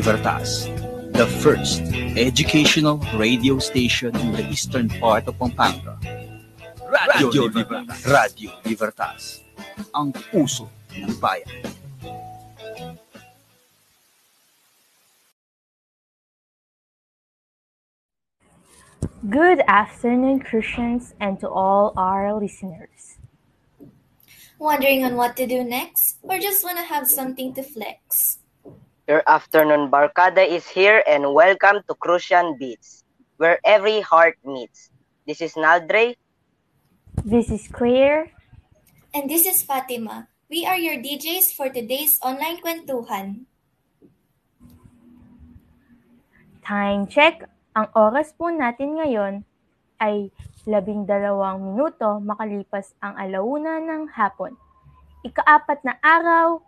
Radio Libertas, the first educational radio station in the eastern part of Pampanga. Radio Libertas. Radio Libertas. Ang puso ng bayan. Good afternoon, Christians, and to all our listeners. Wondering on what to do next? Or just want to have something to flex? Your afternoon barkada is here and welcome to Crucian Beats, where every heart meets. This is Naldre. This is Claire. And this is Fatima. We are your DJs for today's online kwentuhan. Time check. Ang oras po natin ngayon ay labing dalawang minuto makalipas ang alauna ng hapon. Ikaapat na araw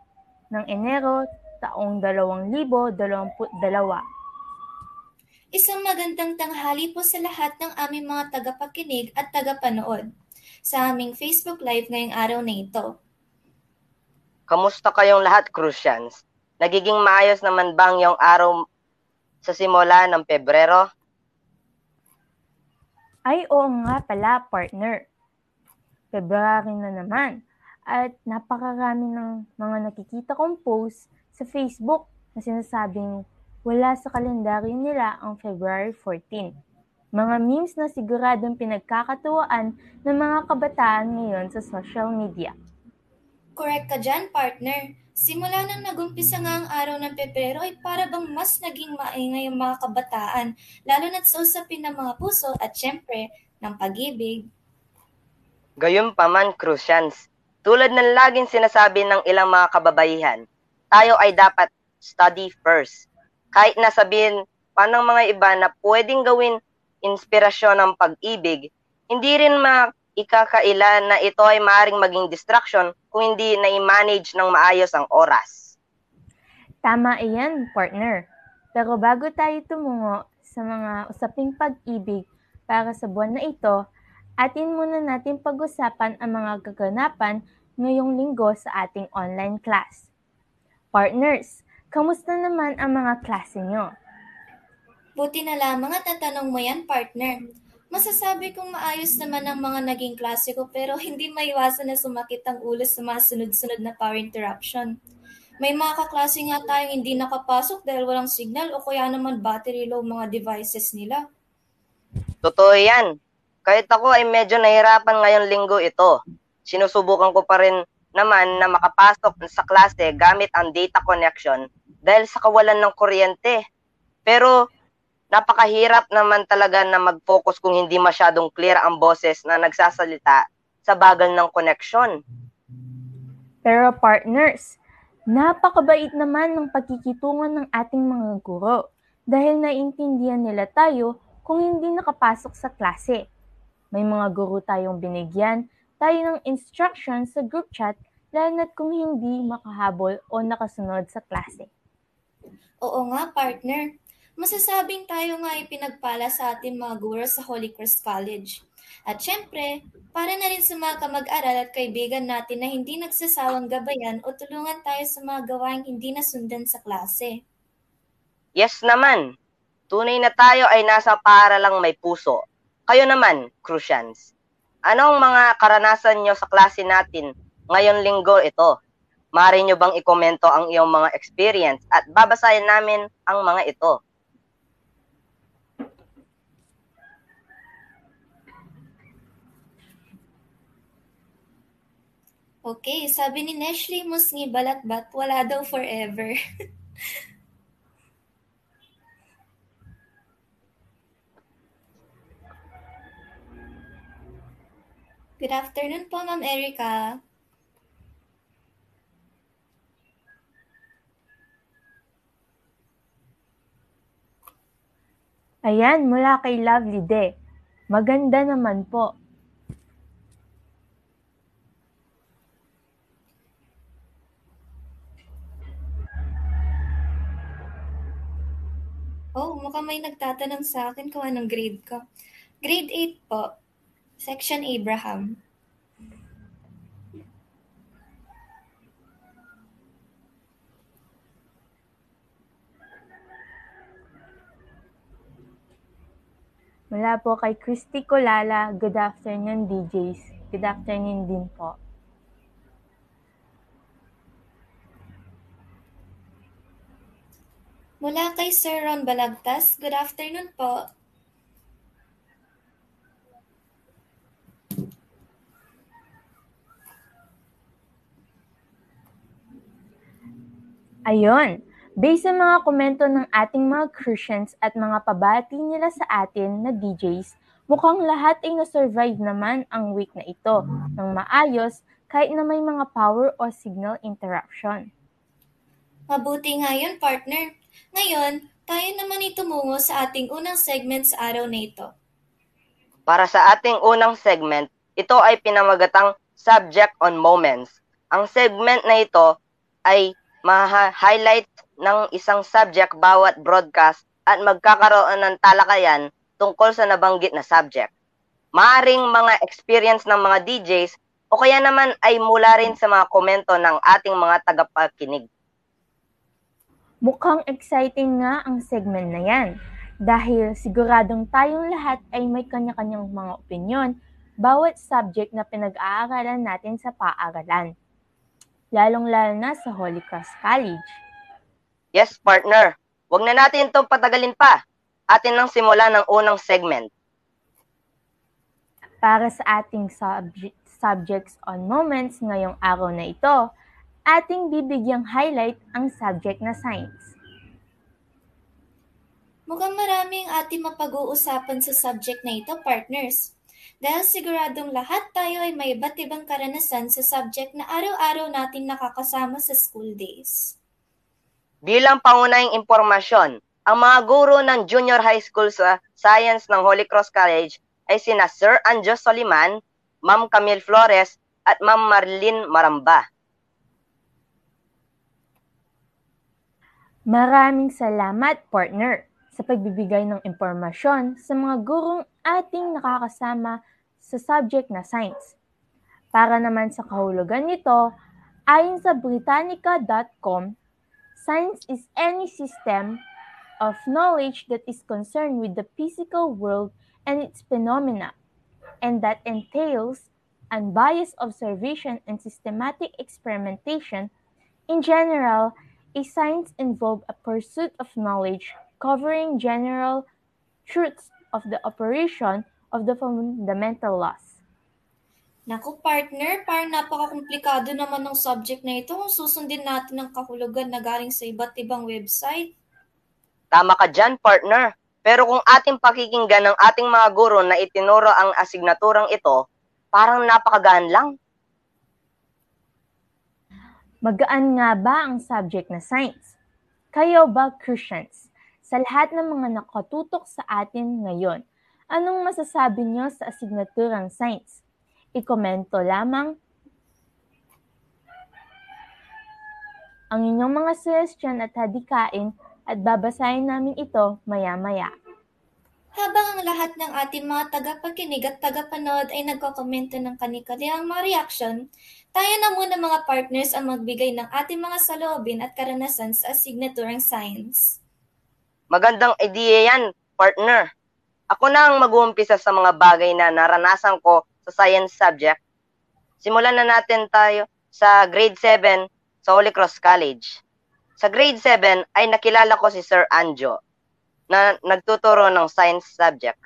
ng Enero taong 2022. Isang magandang tanghali po sa lahat ng aming mga tagapakinig at tagapanood sa aming Facebook Live ngayong araw na ito. Kamusta kayong lahat, Crucians? Nagiging maayos naman bang yung araw sa simula ng Pebrero? Ay, oo nga pala, partner. February na naman. At napakarami ng mga nakikita kong post sa Facebook na sinasabing wala sa kalendaryo nila ang February 14. Mga memes na siguradong pinagkakatuwaan ng mga kabataan ngayon sa social media. Correct ka dyan, partner. Simula nang nagumpisa nga ang araw ng Pebrero ay para bang mas naging maingay ang mga kabataan, lalo na't sa usapin ng mga puso at syempre ng pag-ibig. Gayon pa man, Crucians. Tulad ng laging sinasabi ng ilang mga kababaihan, tayo ay dapat study first. Kahit na sabihin pa ng mga iba na pwedeng gawin inspirasyon ng pag-ibig, hindi rin ma ikakaila na ito ay maaaring maging distraction kung hindi na-manage ng maayos ang oras. Tama iyan, partner. Pero bago tayo tumungo sa mga usaping pag-ibig para sa buwan na ito, atin muna natin pag-usapan ang mga kaganapan ngayong linggo sa ating online class. Partners, kamusta naman ang mga klase nyo? Buti na lamang at natanong mo yan, partner. Masasabi kong maayos naman ang mga naging klase ko pero hindi maiwasan na sumakit ang ulo sa mga sunod-sunod na power interruption. May mga kaklase nga tayong hindi nakapasok dahil walang signal o kaya naman battery low mga devices nila. Totoo yan. Kahit ako ay medyo nahirapan ngayong linggo ito. Sinusubukan ko pa rin naman na makapasok sa klase gamit ang data connection dahil sa kawalan ng kuryente. Pero napakahirap naman talaga na mag-focus kung hindi masyadong clear ang boses na nagsasalita sa bagal ng connection. Pero partners, napakabait naman ng pagkikitungan ng ating mga guro dahil naiintindihan nila tayo kung hindi nakapasok sa klase. May mga guro tayong binigyan tayo ng instructions sa group chat lalo na't kung hindi makahabol o nakasunod sa klase. Oo nga, partner. Masasabing tayo nga ay pinagpala sa ating mga guro sa Holy Cross College. At syempre, para na rin sa mga kamag-aral at kaibigan natin na hindi nagsasawang gabayan o tulungan tayo sa mga gawaing hindi nasundan sa klase. Yes naman. Tunay na tayo ay nasa paaralang may puso. Kayo naman, Crucians. Anong mga karanasan nyo sa klase natin ngayon linggo ito? Mari nyo bang ikomento ang iyong mga experience at babasahin namin ang mga ito. Okay, sabi ni Neshley Musngi Balatbat, wala daw forever. Good afternoon po, Ma'am Erica. Ayan, mula kay Lovely De. Maganda naman po. Oh, mukhang may nagtatanong sa akin kung anong grade ko. Grade 8 po. Section Abraham Mula po kay Christy Colala, good afternoon DJs. Good afternoon din po. Mula kay Sir Ron Balagtas, good afternoon po. Ayon, based sa mga komento ng ating mga Christians at mga pabati nila sa atin na DJs, mukhang lahat ay na-survive naman ang week na ito ng maayos kahit na may mga power o signal interruption. Mabuti nga yun, partner. Ngayon, tayo naman itumungo sa ating unang segment sa araw na ito. Para sa ating unang segment, ito ay pinamagatang Subject on Moments. Ang segment na ito ay ma-highlight ng isang subject bawat broadcast at magkakaroon ng talakayan tungkol sa nabanggit na subject. Maaring mga experience ng mga DJs o kaya naman ay mula rin sa mga komento ng ating mga tagapakinig. Mukhang exciting nga ang segment na yan dahil siguradong tayong lahat ay may kanya-kanyang mga opinion bawat subject na pinag-aaralan natin sa paaralan lalong-lalo na sa Holy Cross College. Yes, partner. Huwag na natin itong patagalin pa. Atin nang simula ng unang segment. Para sa ating subject, subjects on moments ngayong araw na ito, ating bibigyang highlight ang subject na science. Mukhang marami ang ating mapag-uusapan sa subject na ito, partners. Dahil siguradong lahat tayo ay may iba't ibang karanasan sa subject na araw-araw natin nakakasama sa school days. Bilang pangunahing impormasyon, ang mga guro ng junior high school sa science ng Holy Cross College ay sina Sir Anjo Soliman, Ma'am Camille Flores, at Ma'am Marlene Maramba. Maraming salamat, partner, sa pagbibigay ng impormasyon sa mga gurong ating nakakasama sa subject na science. Para naman sa kahulugan nito, ayon sa Britannica.com, science is any system of knowledge that is concerned with the physical world and its phenomena, and that entails unbiased observation and systematic experimentation. In general, a science involves a pursuit of knowledge covering general truths of the operation of the fundamental laws. Naku partner, parang napaka-komplikado naman ng subject na ito kung susundin natin ang kahulugan na galing sa iba't ibang website. Tama ka dyan, partner. Pero kung ating pakikinggan ng ating mga guro na itinuro ang asignaturang ito, parang napakagaan lang. Magaan nga ba ang subject na science? Kayo ba Christians? Sa lahat ng mga nakatutok sa atin ngayon, anong masasabi niyo sa asignaturang science? I-komento lamang ang inyong mga suggestion at hadikain at babasahin namin ito maya-maya. Habang ang lahat ng ating mga tagapakinig at tagapanood ay nagkokomento ng kanilang mga reaction, tayo na muna mga partners ang magbigay ng ating mga saloobin at karanasan sa asignaturang science. Magandang idea yan, partner. Ako na ang mag-uumpisa sa mga bagay na naranasan ko sa science subject. Simulan na natin tayo sa grade 7 sa Holy Cross College. Sa grade 7 ay nakilala ko si Sir Anjo na nagtuturo ng science subject.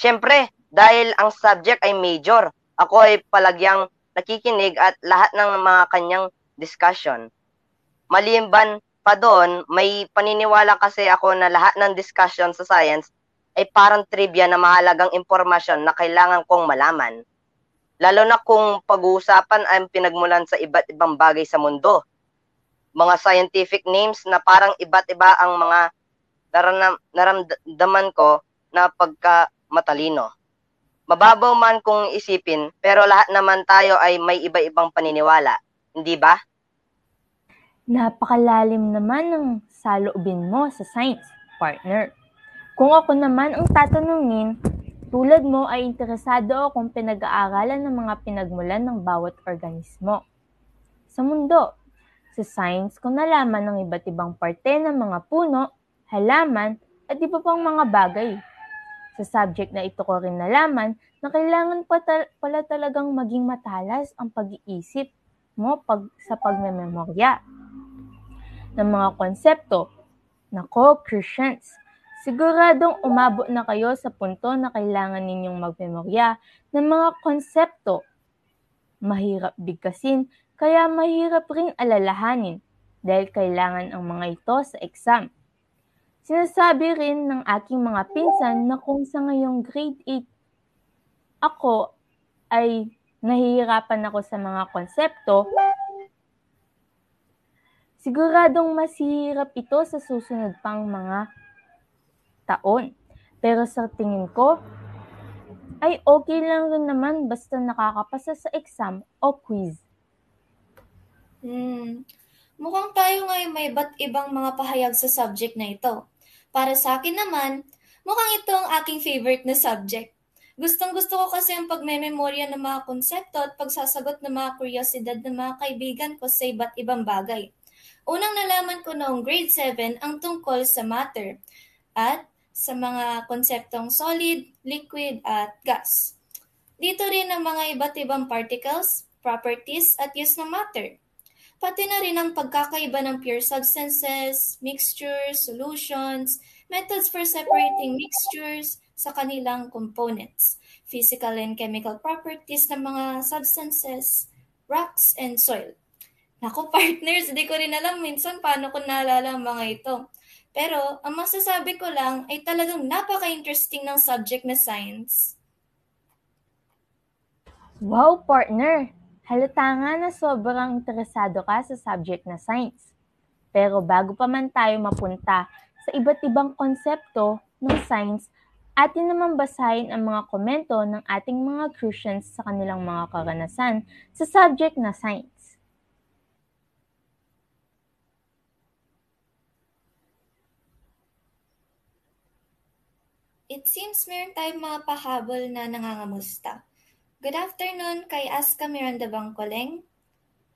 Siyempre, dahil ang subject ay major, ako ay palagyang nakikinig at lahat ng mga kanyang discussion. Maliban pa doon, may paniniwala kasi ako na lahat ng discussion sa science ay parang trivia na mahalagang impormasyon na kailangan kong malaman. Lalo na kung pag-uusapan ay pinagmulan sa iba't ibang bagay sa mundo. Mga scientific names na parang iba't iba ang mga naranam, naramdaman ko na pagka matalino. Mababaw man kung isipin, pero lahat naman tayo ay may iba-ibang paniniwala. Hindi ba? Napakalalim naman ng saloobin mo sa science, partner. Kung ako naman ang tatanungin, tulad mo ay interesado akong pinag-aaralan ng mga pinagmulan ng bawat organismo. Sa mundo, sa science ko nalaman ng iba't ibang parte ng mga puno, halaman, at iba pang mga bagay. Sa subject na ito ko rin nalaman na kailangan pala talagang maging matalas ang pag-iisip mo pag, sa pagmememorya ng mga konsepto. Nako, Christians, siguradong umabot na kayo sa punto na kailangan ninyong magmemorya ng mga konsepto. Mahirap bigkasin, kaya mahirap ring alalahanin dahil kailangan ang mga ito sa exam. Sinasabi rin ng aking mga pinsan na kung sa ngayong grade 8 ako ay nahihirapan ako sa mga konsepto, siguradong masihirap ito sa susunod pang mga taon. Pero sa tingin ko, ay okay lang rin naman basta nakakapasa sa exam o quiz. Hmm. Mukhang tayo ngayon may iba't ibang mga pahayag sa subject na ito. Para sa akin naman, mukhang ito ang aking favorite na subject. Gustong gusto ko kasi ang pagmemorya ng mga konsepto at pagsasagot ng mga kuryosidad ng mga kaibigan ko sa iba't ibang bagay. Unang nalaman ko noong grade 7 ang tungkol sa matter at sa mga konseptong solid, liquid at gas. Dito rin ang mga iba't ibang particles, properties at use ng matter. Pati na rin ang pagkakaiba ng pure substances, mixtures, solutions, methods for separating mixtures sa kanilang components, physical and chemical properties ng mga substances, rocks, and soil. Naku, partners, di ko rin alam minsan paano ko naalala ang mga ito. Pero, ang masasabi ko lang ay talagang napaka-interesting ng subject na science. Wow, partner! Halata nga na sobrang interesado ka sa subject na science. Pero bago pa man tayo mapunta sa iba't ibang konsepto ng science, atin naman basahin ang mga komento ng ating mga Christians sa kanilang mga karanasan sa subject na science. It seems meron tayong mga pahabol na nangangamusta. Good afternoon kay Aska Miranda Bangkoleng.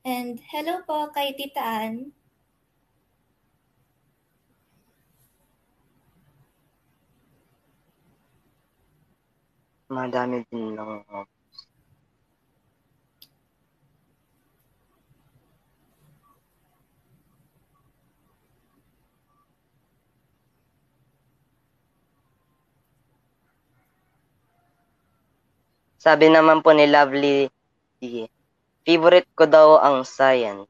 And hello po kay Tita Ann. Madami din lang. Sabi naman po ni Lovely, favorite ko daw ang science.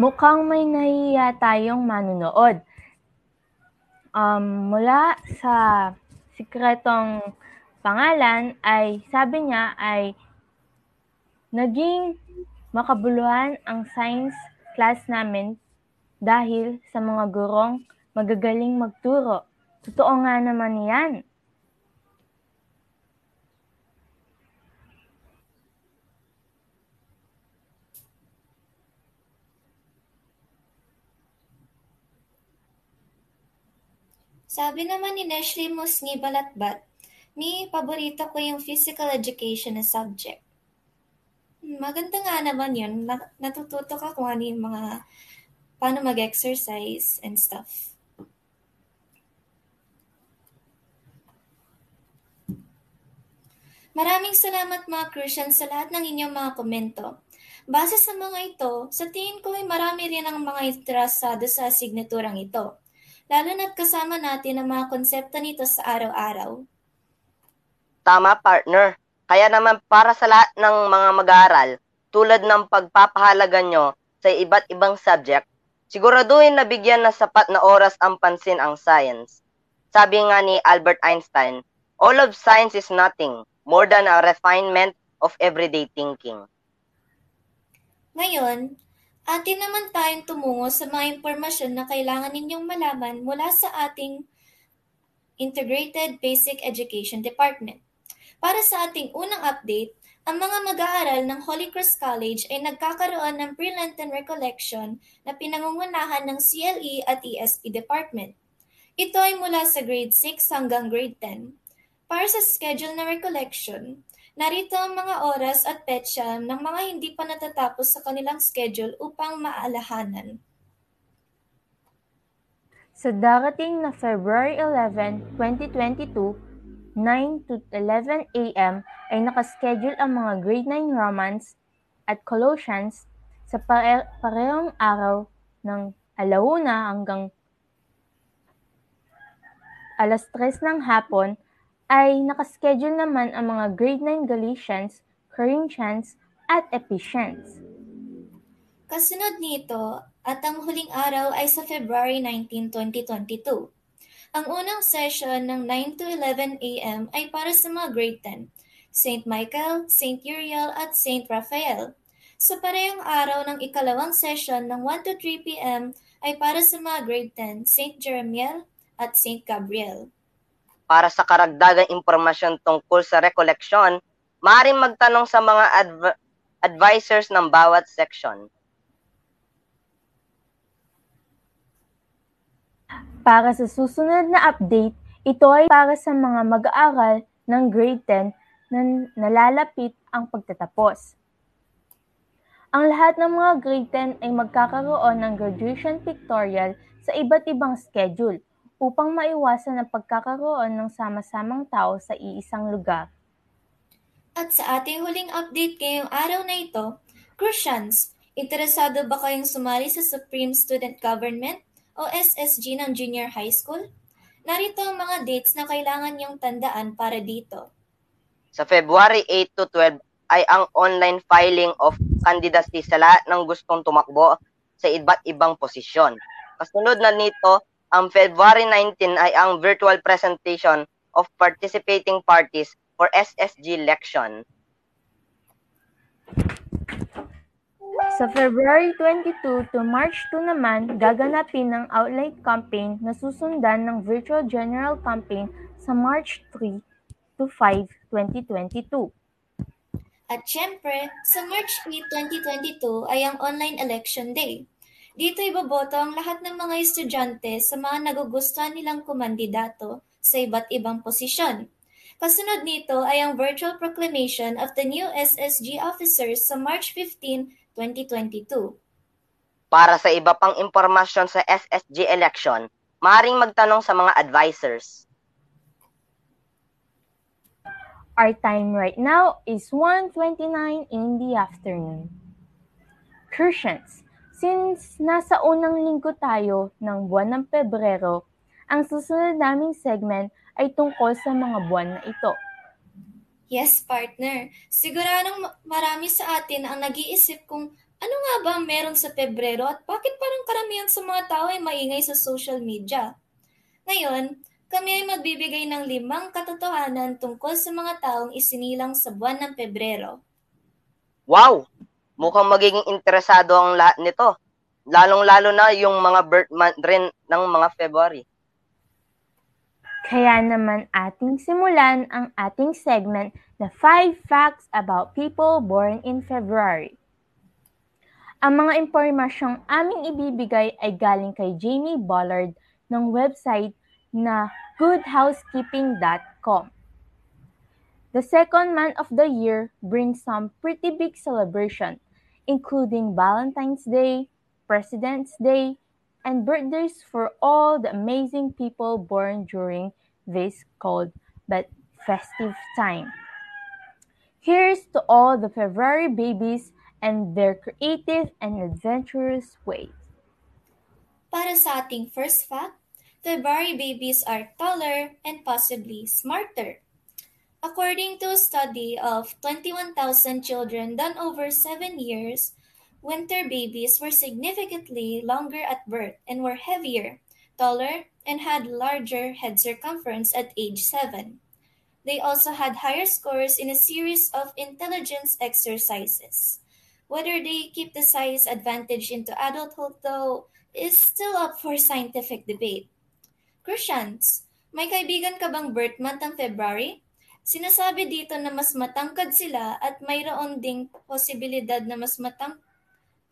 Mukhang may nahiya tayong manunood. Um, mula sa sikretong pangalan ay sabi niya ay naging makabuluhan ang science class namin dahil sa mga gurong magagaling magturo. Totoo nga naman yan. Sabi naman ni Neshle Musngi Balatbat, mi paborito ko yung physical education na subject. Hmm, Maganda nga naman yun. Na- natututo ka kung ano yung mga paano mag-exercise and stuff. Maraming salamat mga Christians sa lahat ng inyong mga komento. Base sa mga ito, sa tingin ko ay marami rin ang mga interesado sa asignaturang ito. Lalo na't kasama natin ang mga konsepto nito sa araw-araw. Tama, partner. Kaya naman para sa lahat ng mga mag-aaral, tulad ng pagpapahalaga nyo sa iba't ibang subject, siguraduhin na bigyan na sapat na oras ang pansin ang science. Sabi nga ni Albert Einstein, all of science is nothing more than a refinement of everyday thinking. Ngayon, atin naman tayong tumungo sa mga impormasyon na kailangan ninyong malaman mula sa ating Integrated Basic Education Department. Para sa ating unang update, ang mga mag-aaral ng Holy Cross College ay nagkakaroon ng pre-Lenten recollection na pinangungunahan ng CLE at ESP Department. Ito ay mula sa grade 6 hanggang grade 10. Para sa schedule na recollection, Narito ang mga oras at petsa ng mga hindi pa natatapos sa kanilang schedule upang maalahanan. Sa darating na February 11, 2022, 9 to 11 a.m. ay nakaschedule ang mga grade 9 Romance at Colossians sa pare- parehong araw ng alauna hanggang alas 3 ng hapon ay nakaschedule naman ang mga grade 9 Galatians, Corinthians, at Ephesians. Kasunod nito, at ang huling araw ay sa February 19, 2022. Ang unang session ng 9 to 11 a.m. ay para sa mga grade 10, St. Michael, St. Uriel, at St. Raphael. Sa parehong araw ng ikalawang session ng 1 to 3 p.m. ay para sa mga grade 10, St. Jeremiel at St. Gabriel. Para sa karagdagang impormasyon tungkol sa recollection, maaaring magtanong sa mga adv- advisors ng bawat section. Para sa susunod na update, ito ay para sa mga mag-aaral ng grade 10 na nalalapit ang pagtatapos. Ang lahat ng mga grade 10 ay magkakaroon ng graduation pictorial sa iba't ibang schedule upang maiwasan ang pagkakaroon ng sama-samang tao sa iisang lugar. At sa ating huling update ngayong araw na ito, Crucians, interesado ba kayong sumali sa Supreme Student Government o SSG ng Junior High School? Narito ang mga dates na kailangan niyong tandaan para dito. Sa February 8 to 12 ay ang online filing of candidacy sa lahat ng gustong tumakbo sa iba't ibang posisyon. Kasunod na nito, ang February 19 ay ang virtual presentation of participating parties for SSG election. Sa February 22 to March 2 naman, gaganapin ang outline campaign na susundan ng virtual general campaign sa March 3 to 5, 2022. At syempre, sa March 8, 2022 ay ang online election day. Dito iboboto ang lahat ng mga estudyante sa mga nagugustuhan nilang kumandidato sa iba't ibang posisyon. Kasunod nito ay ang virtual proclamation of the new SSG officers sa March 15, 2022. Para sa iba pang impormasyon sa SSG election, maaaring magtanong sa mga advisors. Our time right now is 1.29 in the afternoon. Christians, since nasa unang linggo tayo ng buwan ng Pebrero, ang susunod naming segment ay tungkol sa mga buwan na ito. Yes, partner. Siguradong marami sa atin ang nag-iisip kung ano nga ba ang meron sa Pebrero at bakit parang karamihan sa mga tao ay maingay sa social media. Ngayon, kami ay magbibigay ng limang katotohanan tungkol sa mga taong isinilang sa buwan ng Pebrero. Wow! Mukhang magiging interesado ang lahat nito. Lalong-lalo na yung mga birth month rin ng mga February. Kaya naman ating simulan ang ating segment na 5 Facts About People Born in February. Ang mga impormasyong aming ibibigay ay galing kay Jamie Bollard ng website na goodhousekeeping.com. The second month of the year brings some pretty big celebration, including Valentine's Day, President's Day, and birthdays for all the amazing people born during this cold but festive time. Here's to all the February babies and their creative and adventurous ways. Para sa ating first fact, February babies are taller and possibly smarter. According to a study of 21,000 children done over seven years, winter babies were significantly longer at birth and were heavier, taller, and had larger head circumference at age 7. They also had higher scores in a series of intelligence exercises. Whether they keep the size advantage into adulthood, though, is still up for scientific debate. Christians, may kaibigan ka bang birth month ng February? Sinasabi dito na mas matangkad sila at mayroon ding posibilidad na mas matang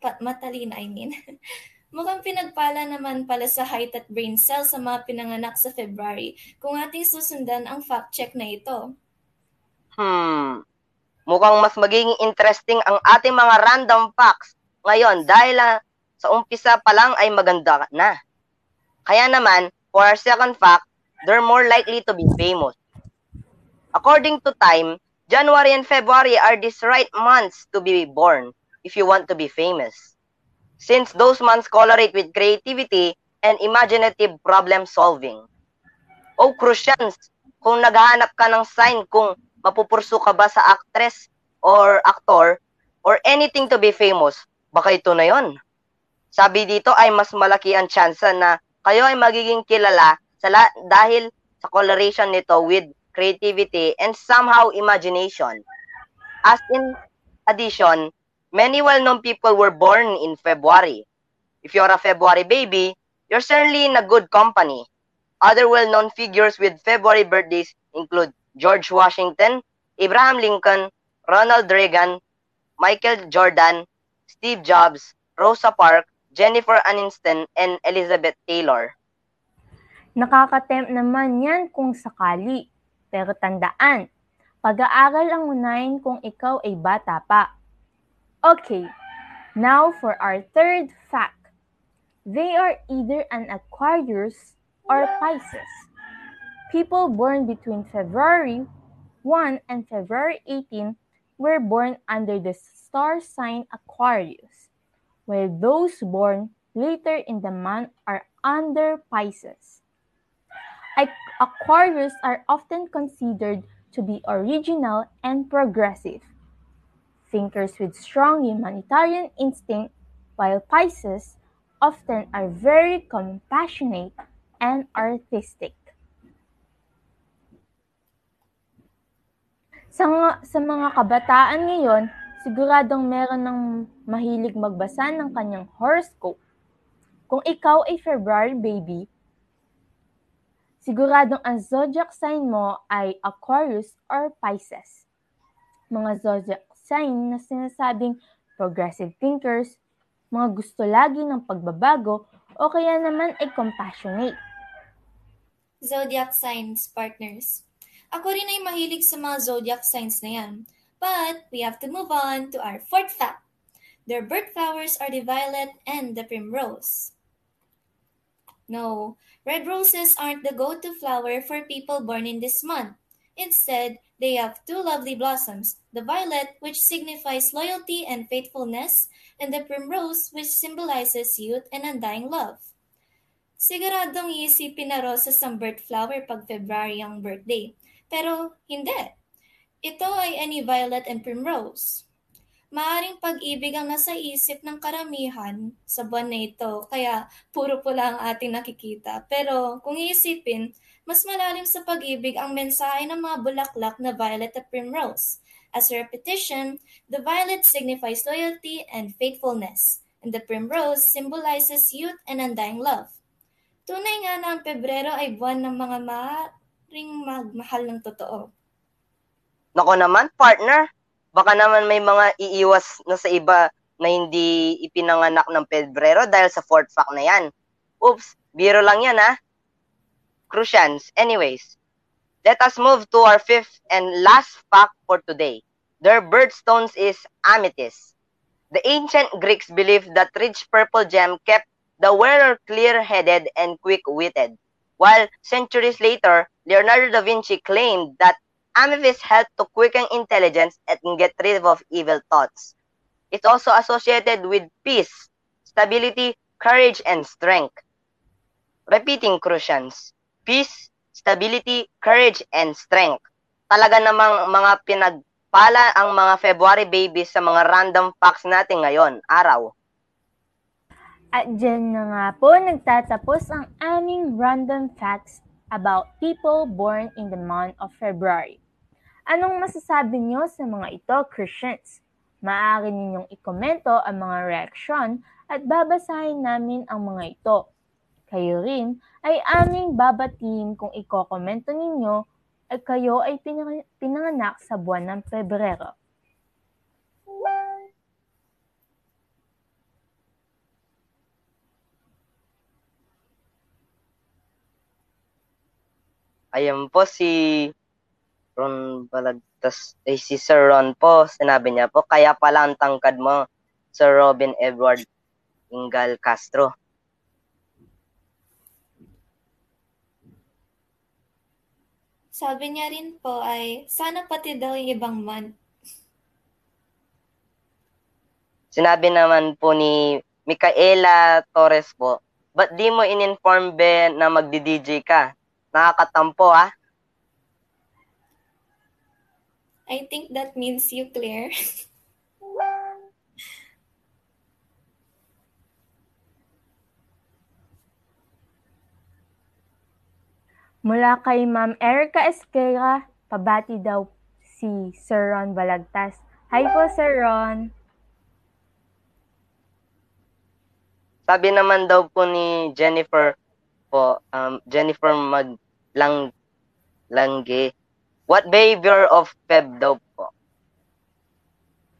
pa- matalino, I mean. Mukhang pinagpala naman pala sa height at brain cells sa mga pinanganak sa February kung ating susundan ang fact check na ito. Hmm, mukhang mas magiging interesting ang ating mga random facts ngayon dahil sa umpisa pa lang ay maganda na. Kaya naman, for our second fact, they're more likely to be famous. According to time, January and February are these right months to be born if you want to be famous. Since those months correlate with creativity and imaginative problem solving. Oh, Crucians, kung naghahanap ka ng sign kung mapupurso ka ba sa actress or actor or anything to be famous, baka ito na yon. Sabi dito ay mas malaki ang tsansa na kayo ay magiging kilala sa la- dahil sa coloration nito with creativity and somehow imagination. As in addition, many well-known people were born in February. If you're a February baby, you're certainly in a good company. Other well-known figures with February birthdays include George Washington, Abraham Lincoln, Ronald Reagan, Michael Jordan, Steve Jobs, Rosa Parks, Jennifer Aniston, and Elizabeth Taylor. Nakakatempt naman yan kung sakali. Pero tandaan, pag-aaral ang unahin kung ikaw ay bata pa. Okay, now for our third fact. They are either an Aquarius or Pisces. People born between February 1 and February 18 were born under the star sign Aquarius, while those born later in the month are under Pisces. Aquarius are often considered to be original and progressive, thinkers with strong humanitarian instinct, while Pisces often are very compassionate and artistic. Sa, sa mga kabataan ngayon, siguradong meron ng mahilig magbasa ng kanyang horoscope. Kung ikaw ay February baby, siguradong ang zodiac sign mo ay Aquarius or Pisces. Mga zodiac sign na sinasabing progressive thinkers, mga gusto lagi ng pagbabago, o kaya naman ay compassionate. Zodiac signs partners. Ako rin ay mahilig sa mga zodiac signs na yan. But we have to move on to our fourth fact. Their birth flowers are the violet and the primrose. No, red roses aren't the go-to flower for people born in this month. Instead, they have two lovely blossoms, the violet, which signifies loyalty and faithfulness, and the primrose, which symbolizes youth and undying love. Siguradong iisipin na roses ang birth flower pag February ang birthday. Pero hindi. Ito ay any violet and primrose. Maaring pag-ibig ang nasa isip ng karamihan sa buwan na ito, kaya puro pula ang ating nakikita. Pero kung iisipin, mas malalim sa pag-ibig ang mensahe ng mga bulaklak na violet at primrose. As a repetition, the violet signifies loyalty and faithfulness, and the primrose symbolizes youth and undying love. Tunay nga na ang Pebrero ay buwan ng mga ma ring magmahal ng totoo. Nako naman, partner. Baka naman may mga iiwas na sa iba na hindi ipinanganak ng Pebrero dahil sa fourth fact na yan. Oops, biro lang yan ha. Crucians. Anyways, let us move to our fifth and last fact for today. Their birthstones is amethyst. The ancient Greeks believed that rich purple gem kept the wearer clear-headed and quick-witted, while centuries later, Leonardo da Vinci claimed that amethyst helped to quicken intelligence and get rid of evil thoughts. It's also associated with peace, stability, courage, and strength. Repeating Crucians, peace, stability, courage, and strength. Talaga namang mga pinagpala ang mga February babies sa mga random facts natin ngayon, araw. At dyan na nga po nagtatapos ang aming random facts about people born in the month of February. Anong masasabi niyo sa mga ito, Christians? Maaari ninyong ikomento ang mga reaksyon at babasahin namin ang mga ito. Kayo rin ay aming babatiin kung ikokomento ninyo ay kayo ay pinanganak sa buwan ng Pebrero. Ayan po si Ron Balagtas, eh, si Sir Ron po, sinabi niya po, kaya pala ang tangkad mo, Sir Robin Edward Ingal Castro. Sabi niya rin po ay, sana pati daw yung ibang month. Sinabi naman po ni Micaela Torres po, ba't di mo in-inform be na magdi-DJ ka? Nakakatampo ah. I think that means you, Claire. Mula kay Ma'am Erica Esquera, pabati daw si Sir Ron Balagtas. Hi po, Sir Ron. Sabi naman daw po ni Jennifer po, um, Jennifer Maglang Langge, what behavior of Feb daw po?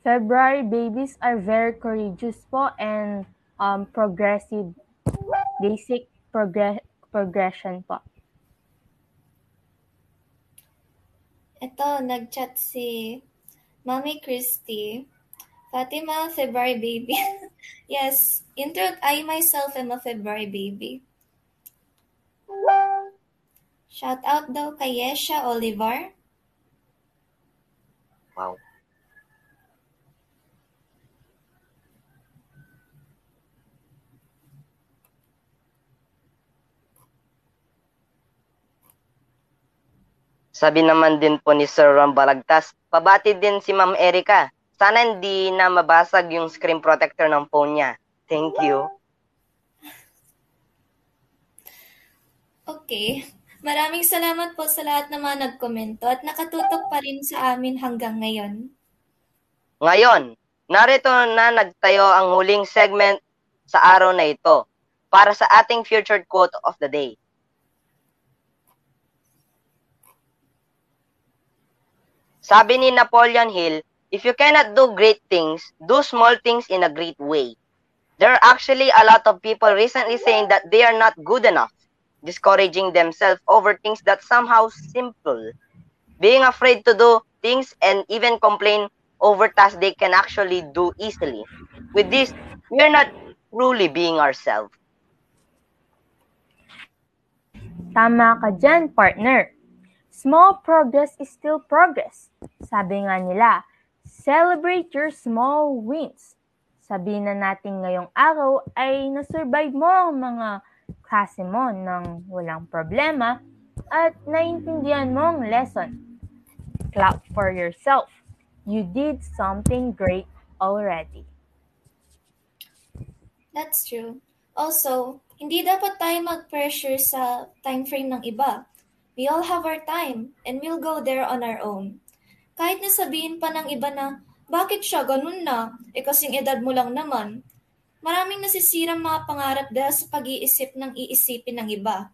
February babies are very courageous po and um, progressive, basic progress progression po. Ito, nag-chat si Mami Christy. Fatima, February baby. yes, in truth, I myself am a February baby. Shout out daw kay Yesha Olivar. Wow. Sabi naman din po ni Sir Ron Balagtas, pabati din si Ma'am Erica. Sana hindi na mabasag yung screen protector ng phone niya. Thank you. Okay. Maraming salamat po sa lahat ng mga nagkomento at nakatutok pa rin sa amin hanggang ngayon. Ngayon, narito na nagtayo ang huling segment sa araw na ito para sa ating featured quote of the day. Sabi ni Napoleon Hill, if you cannot do great things, do small things in a great way. There are actually a lot of people recently saying that they are not good enough, discouraging themselves over things that somehow simple. Being afraid to do things and even complain over tasks they can actually do easily. With this, we are not truly being ourselves. Tama ka dyan, partner. Small progress is still progress. Sabi nga nila, celebrate your small wins. Sabihin na natin ngayong araw ay nasurvive mo ang mga klase mo ng walang problema at naintindihan mo ang lesson. Clap for yourself. You did something great already. That's true. Also, hindi dapat tayo mag-pressure sa time frame ng iba. We all have our time and we'll go there on our own. Kahit nasabihin pa ng iba na, bakit siya ganun na? E kasing edad mo lang naman. Maraming nasisirang mga pangarap dahil sa pag-iisip ng iisipin ng iba.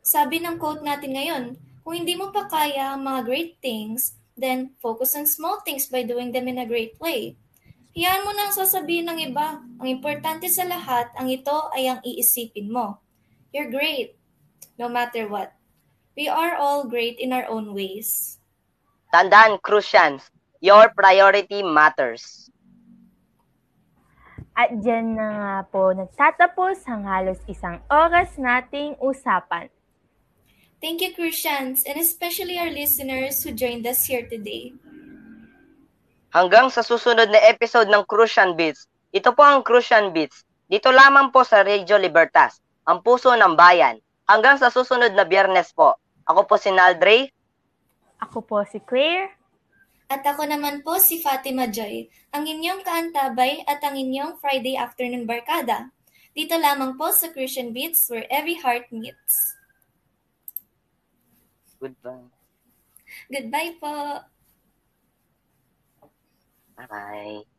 Sabi ng quote natin ngayon, kung hindi mo pa kaya ang mga great things, then focus on small things by doing them in a great way. Hiyaan mo nang sasabihin ng iba. Ang importante sa lahat, ang ito ay ang iisipin mo. You're great, no matter what. We are all great in our own ways. Tandaan, Crucians, your priority matters. At dyan na nga po nagtatapos ang halos isang oras nating usapan. Thank you, Crucians, and especially our listeners who joined us here today. Hanggang sa susunod na episode ng Crucian Beats, ito po ang Crucian Beats. Dito lamang po sa Radio Libertas, ang puso ng bayan. Hanggang sa susunod na biyernes po. Ako po si Naldre. Ako po si Claire. At ako naman po si Fatima Joy, ang inyong kaantabay at ang inyong Friday afternoon barkada. Dito lamang po sa Christian Beats where every heart meets. Goodbye. Goodbye po! Bye-bye.